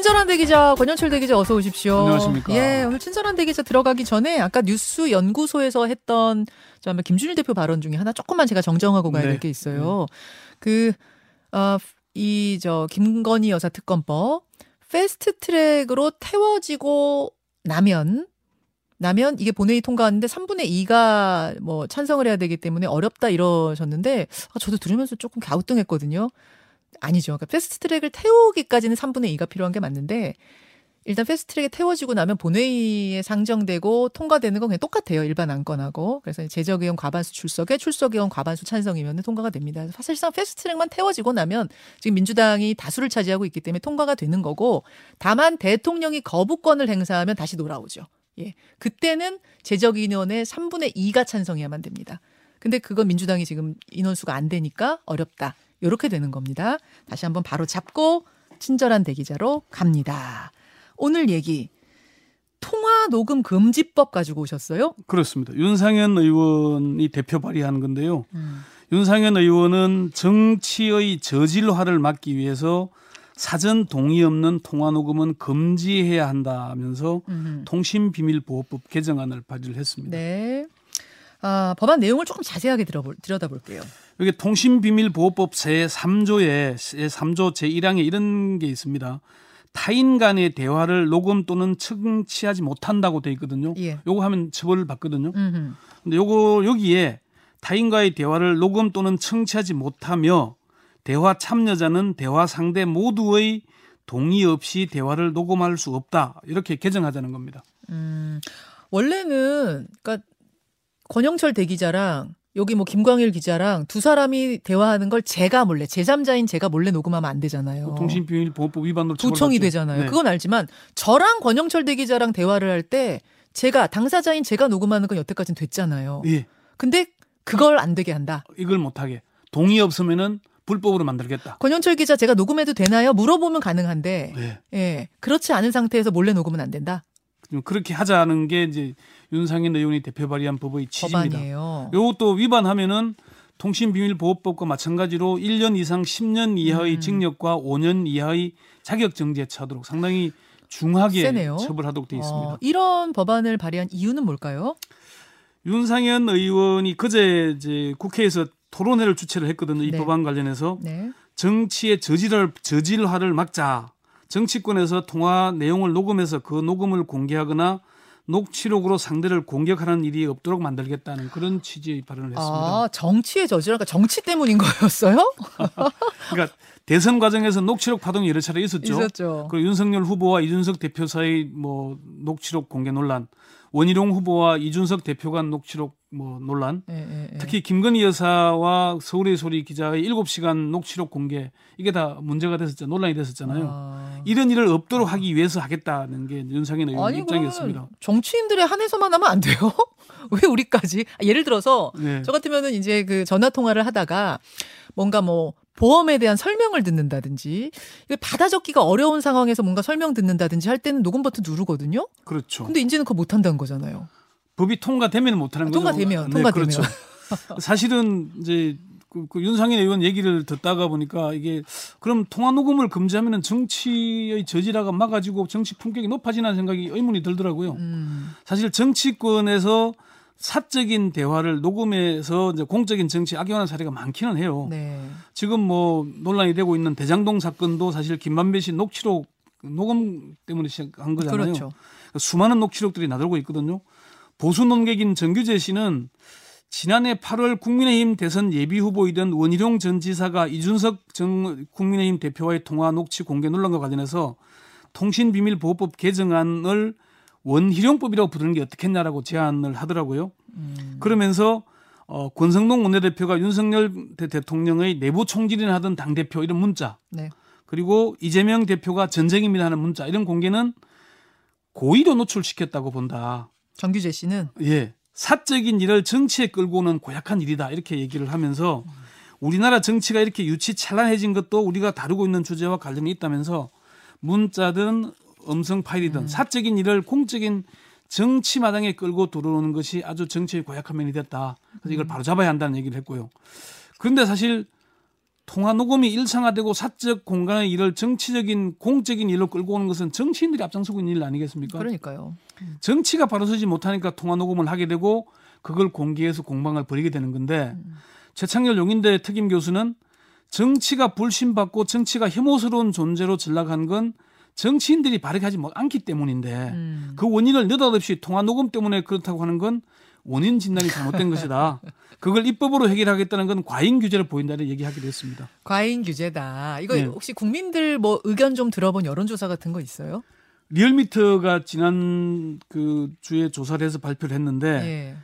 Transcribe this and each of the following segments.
친절한 대기자 권영철 대기자 어서 오십시오. 안녕하십니까. 예, 오늘 친절한 대기자 들어가기 전에 아까 뉴스 연구소에서 했던 저 김준일 대표 발언 중에 하나 조금만 제가 정정하고 가야 네. 될게 있어요. 그 어, 이 저 김건희 여사 특검법 패스트 트랙으로 태워지고 나면 나면 이게 본회의 통과하는데 3분의 2가 뭐 찬성을 해야 되기 때문에 어렵다 이러셨는데 아, 저도 들으면서 조금 갸우뚱했거든요. 아니죠. 그러니까 패스트 트랙을 태우기까지는 3분의 2가 필요한 게 맞는데 일단 패스트 트랙에 태워지고 나면 본회의에 상정되고 통과되는 건 그냥 똑같아요. 일반 안건하고. 그래서 재적 의원 과반수 출석에 출석 의원 과반수 찬성이면 통과가 됩니다. 사실상 패스트 트랙만 태워지고 나면 지금 민주당이 다수를 차지하고 있기 때문에 통과가 되는 거고 다만 대통령이 거부권을 행사하면 다시 돌아오죠. 예. 그때는 재적 인원의 3분의 2가 찬성해야만 됩니다. 근데 그건 민주당이 지금 인원수가 안 되니까 어렵다. 요렇게 되는 겁니다. 다시 한번 바로 잡고 친절한 대기자로 갑니다. 오늘 얘기 통화 녹음 금지법 가지고 오셨어요? 그렇습니다. 윤상현 의원이 대표 발의한 건데요. 윤상현 의원은 정치의 저질화를 막기 위해서 사전 동의 없는 통화 녹음은 금지해야 한다면서 음흠. 통신비밀보호법 개정안을 발의를 했습니다. 네. 아, 법안 내용을 조금 자세하게 들어볼, 들여다볼게요. 여기 통신비밀보호법 제3조에 제3조 제1항에 이런 게 있습니다. 타인 간의 대화를 녹음 또는 청취하지 못한다고 돼 있거든요. 예. 요거 하면 처벌을 받거든요. 음흠. 근데 요거 여기에 타인과의 대화를 녹음 또는 청취하지 못하며 대화 참여자는 대화 상대 모두의 동의 없이 대화를 녹음할 수 없다. 이렇게 개정하자는 겁니다. 음, 원래는 그러니까 권영철 대기자랑 여기 뭐 김광일 기자랑 두 사람이 대화하는 걸 제가 몰래 제3자인 제가 몰래 녹음하면 안 되잖아요. 통신비밀 보호법 위반으로 도청이 처벌받죠. 되잖아요. 네. 그건 알지만 저랑 권영철 대기자랑 대화를 할 때 제가 당사자인 제가 녹음하는 건 여태까지는 됐잖아요. 예, 근데 그걸 안 되게 한다. 이걸 못 하게 동의 없으면은 불법으로 만들겠다. 권영철 기자 제가 녹음해도 되나요? 물어보면 가능한데 네. 예 그렇지 않은 상태에서 몰래 녹음은 안 된다. 좀 그렇게 하자는 게 이제 윤상현 의원이 대표 발의한 법의 취지입니다. 법안이에요. 요것도 위반하면은 통신비밀보호법과 마찬가지로 1년 이상 10년 이하의 음. 징역과 5년 이하의 자격정지에 처하도록 상당히 중하게 세네요. 처벌하도록 되어 있습니다. 어, 이런 법안을 발의한 이유는 뭘까요? 윤상현 의원이 그제 이제 국회에서 토론회를 주최를 했거든요. 이 네. 법안 관련해서 네. 정치의 저질을 저질화를 막자. 정치권에서 통화 내용을 녹음해서 그 녹음을 공개하거나 녹취록으로 상대를 공격하는 일이 없도록 만들겠다는 그런 취지의 발언을 했습니다. 아 정치의 저질, 그러니까 정치 때문인 거였어요? 그러니까 대선 과정에서 녹취록 파동이 여러 차례 있었죠. 있었죠. 그리고 윤석열 후보와 이준석 대표 사이 뭐 녹취록 공개 논란, 원희룡 후보와 이준석 대표 간 녹취록 뭐 논란, 예, 예, 예. 특히 김건희 여사와 서울의 소리 기자의 7시간 녹취록 공개 이게 다 문제가 됐었죠. 논란이 됐었잖아요. 아. 이런 일을 없도록 하기 위해서 하겠다는 게 윤상현 의원 아니 입장이었습니다. 정치인들의 한해서만 하면 안 돼요? 왜 우리까지? 아, 예를 들어서 네. 저 같으면은 이제 그 전화 통화를 하다가 뭔가 뭐 보험에 대한 설명을 듣는다든지 받아 적기가 어려운 상황에서 뭔가 설명 듣는다든지 할 때는 녹음 버튼 누르거든요. 그렇죠. 근데 이제는 그거 못 한다는 거잖아요. 법이 통과되면 못 하는 아, 거죠. 통과되면, 네, 통과되면. 그렇죠. 사실은 이제 그, 그 윤상현 의원 얘기를 듣다가 보니까 이게 그럼 통화 녹음을 금지하면은 정치의 저질화가 막아지고 정치 품격이 높아지는 생각이 의문이 들더라고요. 음. 사실 정치권에서 사적인 대화를 녹음해서 이제 공적인 정치에 악용하는 사례가 많기는 해요. 네. 지금 뭐 논란이 되고 있는 대장동 사건도 사실 김만배 씨 녹취록 녹음 때문에 시작한 거잖아요. 그렇죠. 수많은 녹취록들이 나돌고 있거든요. 보수 논객인 정규재 씨는 지난해 8월 국민의힘 대선 예비 후보이던 원희룡 전 지사가 이준석 전 국민의힘 대표와의 통화 녹취 공개 논란과 관련해서 통신비밀보호법 개정안을 원희룡법이라고 부르는 게 어떻겠냐라고 제안을 하더라고요. 음. 그러면서 어, 권성동 원내대표가 윤석열 대- 대통령의 내부 총질이나 하던 당 대표 이런 문자 네. 그리고 이재명 대표가 전쟁입니다 하는 문자 이런 공개는 고의로 노출시켰다고 본다. 정규재 씨는 예. 사적인 일을 정치에 끌고 오는 고약한 일이다. 이렇게 얘기를 하면서 우리나라 정치가 이렇게 유치찬란해진 것도 우리가 다루고 있는 주제와 관련이 있다면서 문자든 음성 파일이든 사적인 일을 공적인 정치 마당에 끌고 들어오는 것이 아주 정치의 고약한 면이 됐다. 그래서 이걸 바로 잡아야 한다는 얘기를 했고요. 그런데 사실 통화 녹음이 일상화되고 사적 공간의 일을 정치적인 공적인 일로 끌고 오는 것은 정치인들이 앞장서고 있는 일 아니겠습니까? 그러니까요. 정치가 바로 서지 못하니까 통화 녹음을 하게 되고 그걸 공개해서 공방을 벌이게 되는 건데 최창렬 용인대 특임 교수는 정치가 불신받고 정치가 혐오스러운 존재로 전락한 건 정치인들이 바르게 하지 못- 않기 때문인데 음. 그 원인을 느닷없이 통화 녹음 때문에 그렇다고 하는 건 원인 진단이 잘못된 것이다. 그걸 입법으로 해결하겠다는 건 과잉 규제를 보인다는 얘기하기도 했습니다. 과잉 규제다. 이거 네. 혹시 국민들 뭐 의견 좀 들어본 여론조사 같은 거 있어요? 리얼미터가 지난 그 주에 조사를 해서 발표를 했는데 예.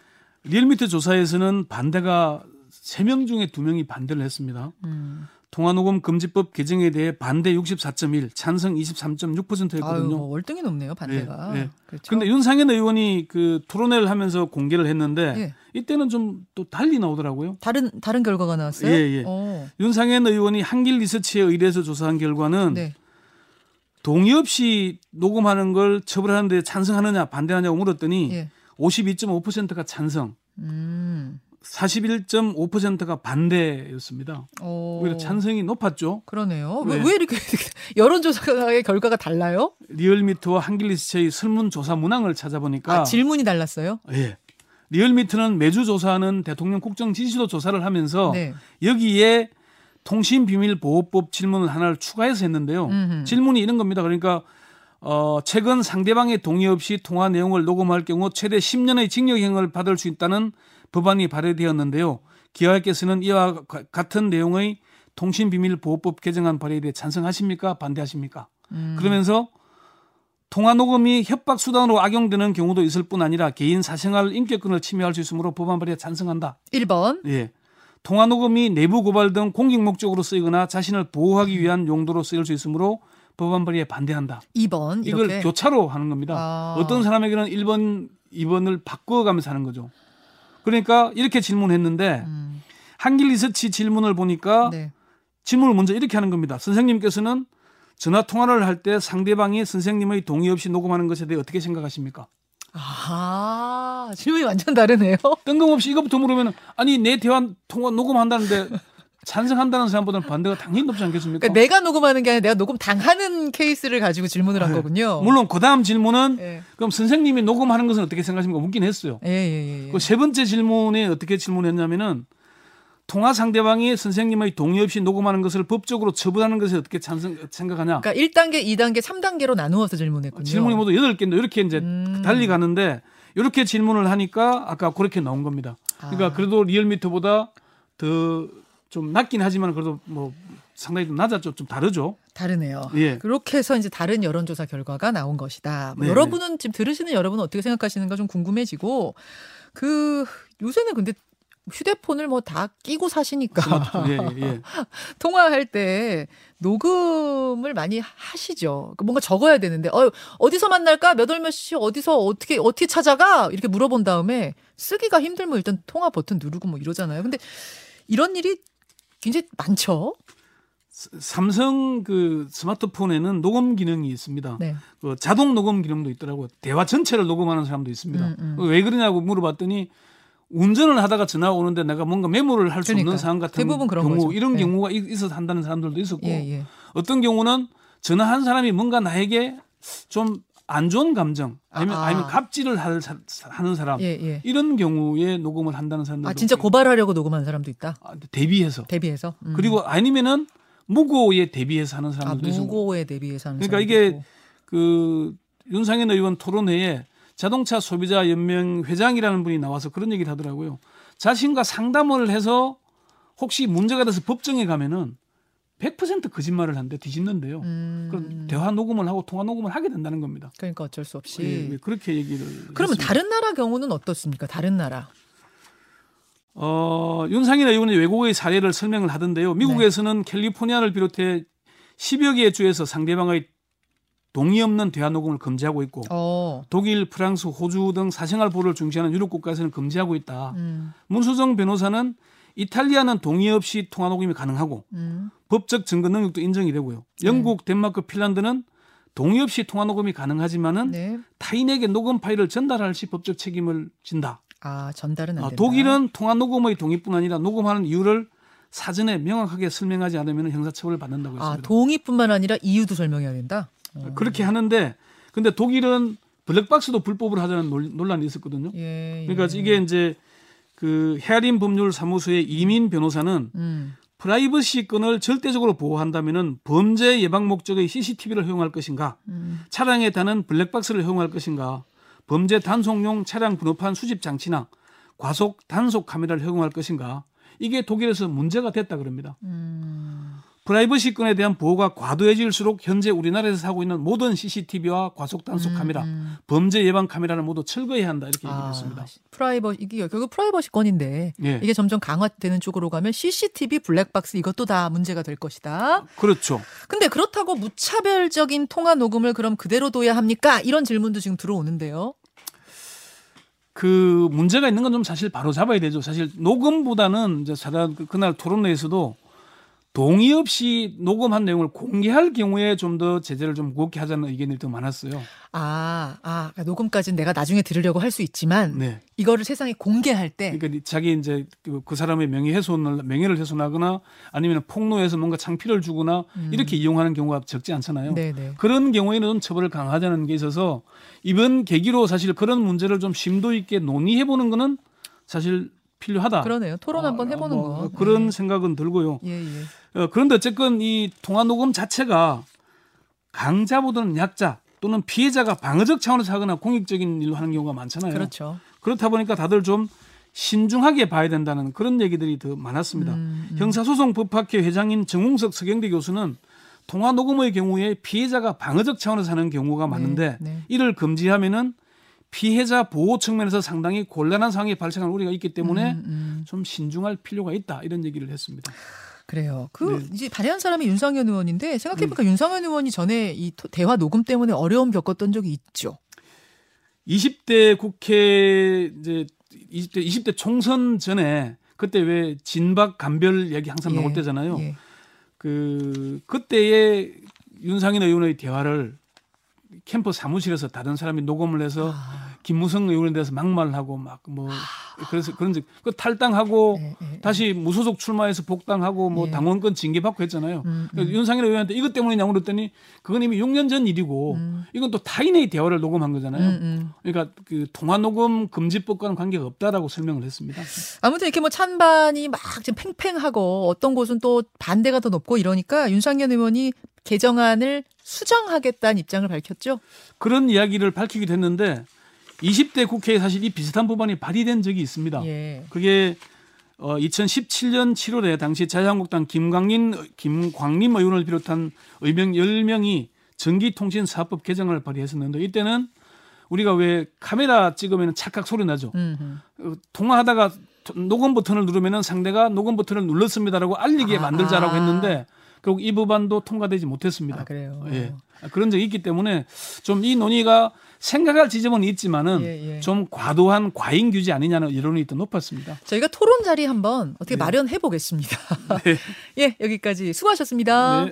리얼미터 조사에서는 반대가 3명 중에 2명이 반대를 했습니다. 음. 통화녹음 금지법 개정에 대해 반대 64.1, 찬성 23.6%였거든요. 아유, 뭐 월등히 높네요 반대가. 예, 예. 그렇죠. 근데 윤상현 의원이 그 토론회를 하면서 공개를 했는데 예. 이때는 좀 또 달리 나오더라고요. 다른 다른 결과가 나왔어요? 예, 예. 어. 윤상현 의원이 한길 리서치에 의뢰해서 조사한 결과는 네. 동의 없이 녹음하는 걸 처벌하는데 찬성하느냐 반대하냐고 물었더니 예. 52.5%가 찬성, 음. 41.5%가 반대였습니다. 어. 오히려 찬성이 높았죠. 그러네요. 왜, 네. 왜 이렇게 여론조사의 결과가 달라요? 리얼미터와 한길리스트의 설문조사 문항을 찾아보니까 아, 질문이 달랐어요? 예. 리얼미터는 매주 조사하는 대통령 국정 지지도 조사를 하면서 네. 여기에 통신비밀보호법 질문을 하나를 추가해서 했는데요. 음흠. 질문이 이런 겁니다. 그러니까 어, 최근 상대방의 동의 없이 통화 내용을 녹음할 경우 최대 10년의 징역형을 받을 수 있다는 법안이 발의되었는데요. 기아께서는 이와 가- 같은 내용의 통신비밀보호법 개정안 발의에 대해 찬성하십니까? 반대하십니까? 음. 그러면서 통화 녹음이 협박 수단으로 악용되는 경우도 있을 뿐 아니라 개인 사생활 인격권을 침해할 수 있으므로 법안 발의에 찬성한다. 1번. 예. 통화 녹음이 내부 고발 등 공익 목적으로 쓰이거나 자신을 보호하기 위한 용도로 쓰일 수 있으므로 법안 발의에 반대한다. 2번. 이걸 이렇게. 교차로 하는 겁니다. 아. 어떤 사람에게는 1번, 2번을 바꿔가면서 하는 거죠. 그러니까 이렇게 질문했는데 음. 한길 리서치 질문을 보니까 네. 질문을 먼저 이렇게 하는 겁니다. 선생님께서는 전화 통화를 할 때 상대방이 선생님의 동의 없이 녹음하는 것에 대해 어떻게 생각하십니까? 아, 질문이 완전 다르네요. 뜬금없이 이것부터 물으면 아니 내 대화 통화 녹음한다는데 찬성한다는 사람보다는 반대가 당연히 높지 않겠습니까? 그러니까 내가 녹음하는 게 아니라 내가 녹음 당하는 케이스를 가지고 질문을 한 네. 거군요. 물론 그 다음 질문은 예. 그럼 선생님이 녹음하는 것은 어떻게 생각하십니까? 묻긴 했어요. 예, 예, 예. 그 세 번째 질문에 어떻게 질문했냐면은 통화 상대방이 선생님의 동의 없이 녹음하는 것을 법적으로 처벌하는 것에 어떻게 찬성 생각하냐? 그러니까 1단계, 2단계, 3단계로 나누어서 질문했군요. 질문이 모두 여덟 개인데 이렇게 이제 음. 달리 가는데 이렇게 질문을 하니까 아까 그렇게 나온 겁니다. 그러니까 아. 그래도 리얼미터보다 더 좀 낮긴 하지만 그래도 뭐 상당히 좀 낮았죠. 좀 다르죠. 다르네요. 예. 그렇게 해서 이제 다른 여론조사 결과가 나온 것이다. 뭐 네, 여러분은 지금 들으시는 여러분은 어떻게 생각하시는가 좀 궁금해지고 그 요새는 근데 휴대폰을 뭐 다 끼고 사시니까. 예, 예, 예. 통화할 때 녹음을 많이 하시죠. 그 뭔가 적어야 되는데 어, 어디서 만날까 몇 월 몇 시 어디서 어떻게 어떻게 찾아가 이렇게 물어본 다음에 쓰기가 힘들면 일단 통화 버튼 누르고 뭐 이러잖아요. 근데 이런 일이 굉장히 많죠. 삼성 그 스마트폰에는 녹음 기능이 있습니다. 네. 그 자동 녹음 기능도 있더라고요. 대화 전체를 녹음하는 사람도 있습니다. 음, 음. 왜 그러냐고 물어봤더니 운전을 하다가 전화 오는데 내가 뭔가 메모를 할수 그러니까. 없는 상황 같은 대부분 그런 경우 거죠. 이런 네. 경우가 있- 있어서 한다는 사람들도 있었고 예, 예. 어떤 경우는 전화 한 사람이 뭔가 나에게 좀 안 좋은 감정 아니면 아. 아. 니면 갑질을 할 사- 하는 사람 예, 예. 이런 경우에 녹음을 한다는 사람들도 아 진짜. 고발하려고 녹음하는 사람도 있다. 아, 대비해서 대비해서. 음. 그리고 아니면은 무고에 대비해서 하는 아, 사람들도 있고 무고에 대비해서 하는 그러니까 사람도 이게 있고. 그 윤상현 의원 토론회에 자동차 소비자 연맹 회장이라는 분이 나와서 그런 얘기를 하더라고요. 자신과 상담을 해서 혹시 문제가 돼서 법정에 가면은 100% 거짓말을 한데 뒤집는데요. 음, 그럼 대화 녹음을 하고 통화 녹음을 하게 된다는 겁니다. 그러니까 어쩔 수 없이. 예, 예, 그렇게 얘기를. 그러면 했습니다. 다른 나라 경우는 어떻습니까? 다른 나라. 어, 윤상현 의원이 외국의 사례를 설명을 하던데요. 미국에서는 네. 캘리포니아를 비롯해 10여 개의 주에서 상대방의 동의 없는 대화 녹음을 금지하고 있고 어. 독일, 프랑스, 호주 등 사생활 보호를 중시하는 유럽 국가에서는 금지하고 있다. 음, 문수정 변호사는 이탈리아는 동의 없이 통화 녹음이 가능하고 음. 법적 증거 능력도 인정이 되고요. 영국, 덴마크, 핀란드는 동의 없이 통화 녹음이 가능하지만은 네. 타인에게 녹음 파일을 전달할 시 법적 책임을 진다. 아, 전달은 안 아, 된다. 독일은 통화 녹음의 동의뿐 아니라 녹음하는 이유를 사전에 명확하게 설명하지 않으면 형사처벌을 받는다고 아, 했습니다. 동의뿐만 아니라 이유도 설명해야 된다. 어. 그렇게 하는데 근데 독일은 블랙박스도 불법으로 하자는 논- 논란이 있었거든요. 예, 예. 그러니까 이게 이제 그 헤아린 법률 사무소의 이민 변호사는 음. 프라이버시권을 절대적으로 보호한다면은 범죄 예방 목적의 CCTV를 허용할 것인가, 음. 차량에 다는 블랙박스를 허용할 것인가, 범죄 단속용 차량 번호판 수집 장치나 과속 단속 카메라를 허용할 것인가, 이게 독일에서 문제가 됐다 그럽니다. 음. 프라이버시권에 대한 보호가 과도해질수록 현재 우리나라에서 사고 있는 모든 CCTV와 과속 단속 카메라, 음. 범죄 예방 카메라를 모두 철거해야 한다 이렇게 아, 했습니다. 프라이버 이게 결국 프라이버시권인데 예. 이게 점점 강화되는 쪽으로 가면 CCTV 블랙박스 이것도 다 문제가 될 것이다. 그렇죠. 근데 그렇다고 무차별적인 통화 녹음을 그럼 그대로 둬야 합니까? 이런 질문도 지금 들어오는데요. 그 문제가 있는 건 좀 사실 바로 잡아야 되죠. 사실 녹음보다는 이제 사단 그- 그날 토론회에서도 동의 없이 녹음한 내용을 공개할 경우에 좀 더 제재를 좀 무겁게 하자는 의견이 더 많았어요. 아, 아, 그러니까 녹음까지는 내가 나중에 들으려고 할 수 있지만 네. 이거를 세상에 공개할 때 그러니까 자기 이제 그- 그 사람의 명예 훼손을 명예를 훼손하거나 아니면 폭로해서 뭔가 창피를 주거나 이렇게 이용하는 경우가 적지 않잖아요. 음. 네네. 그런 경우에는 좀 처벌을 강화하자는 게 있어서 이번 계기로 사실 그런 문제를 좀 심도 있게 논의해 보는 거는 사실 필요하다. 그러네요. 토론 한번 아, 해보는 뭐 거. 그런 네. 생각은 들고요. 예, 예. 어, 그런데 어쨌건 이 통화 녹음 자체가 강자보다는 약자 또는 피해자가 방어적 차원에서 하거나 공익적인 일로 하는 경우가 많잖아요. 그렇죠. 그렇다 보니까 다들 좀 신중하게 봐야 된다는 그런 얘기들이 더 많았습니다. 음, 음. 형사소송법학회 회장인 정홍석 서경대 교수는 통화 녹음의 경우에 피해자가 방어적 차원에서 하는 경우가 많은데 네. 이를 금지하면은 피해자 보호 측면에서 상당히 곤란한 상황이 발생할 우려가 있기 때문에 음, 음. 좀 신중할 필요가 있다 이런 얘기를 했습니다. 그래요. 그 네. 이제 발의한 사람이 윤상현 의원인데 생각해보니까 윤상현 의원이 전에 이 토- 대화 녹음 때문에 어려움 겪었던 적이 있죠. 20대 국회 이제 20대 20대 총선 전에 그때 왜 진박 간별 얘기 항상 예, 나올 때잖아요. 예. 그 그때의 윤상현 의원의 대화를 캠프 사무실에서 다른 사람이 녹음을 해서 아, 김무성 의원에 대해서 막말을 하고 막 뭐 그래서 그런 적- 그 탈당하고 예, 예, 예. 다시 무소속 출마해서 복당하고 뭐 예. 당원권 징계받고 했잖아요. 음, 그래서 윤상현 의원한테 이것 때문이냐고 그랬더니 그건 이미 6년 전 일이고 음. 이건 또 타인의 대화를 녹음한 거잖아요. 음, 음. 그러니까 그 통화 녹음 금지법과는 관계가 없다라고 설명을 했습니다. 아무튼 이렇게 뭐 찬반이 막 지금 팽팽하고 어떤 곳은 또 반대가 더 높고 이러니까 윤상현 의원이 개정안을 수정하겠다는 입장을 밝혔죠. 그런 이야기를 밝히기도 했는데 20대 국회에 사실 이 비슷한 법안이 발의된 적이 있습니다. 예. 그게 어, 2017년 7월에 당시 자유한국당 김광린 김광림 의원을 비롯한 의명 10명이 전기통신사업법 개정을 발의했었는데 이때는 우리가 왜 카메라 찍으면 찰칵 소리 나죠. 음, 음. 어, 통화하다가 녹음 버튼을 누르면은 상대가 녹음 버튼을 눌렀습니다라고 알리게 아, 만들자라고 아. 했는데 결국 이 법안도 통과되지 못했습니다. 아, 그래요. 예. 아, 그런 적이 있기 때문에 좀 이 논의가 생각할 지점은 있지만은 예, 예. 좀 과도한 과잉 규제 아니냐는 여론이 더 높았습니다. 저희가 토론 자리 한번 어떻게 네. 마련해 보겠습니다. 네. 예, 여기까지 수고하셨습니다. 네.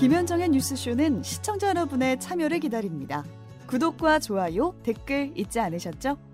김현정의 뉴스쇼는 시청자 여러분의 참여를 기다립니다. 구독과 좋아요, 댓글 잊지 않으셨죠?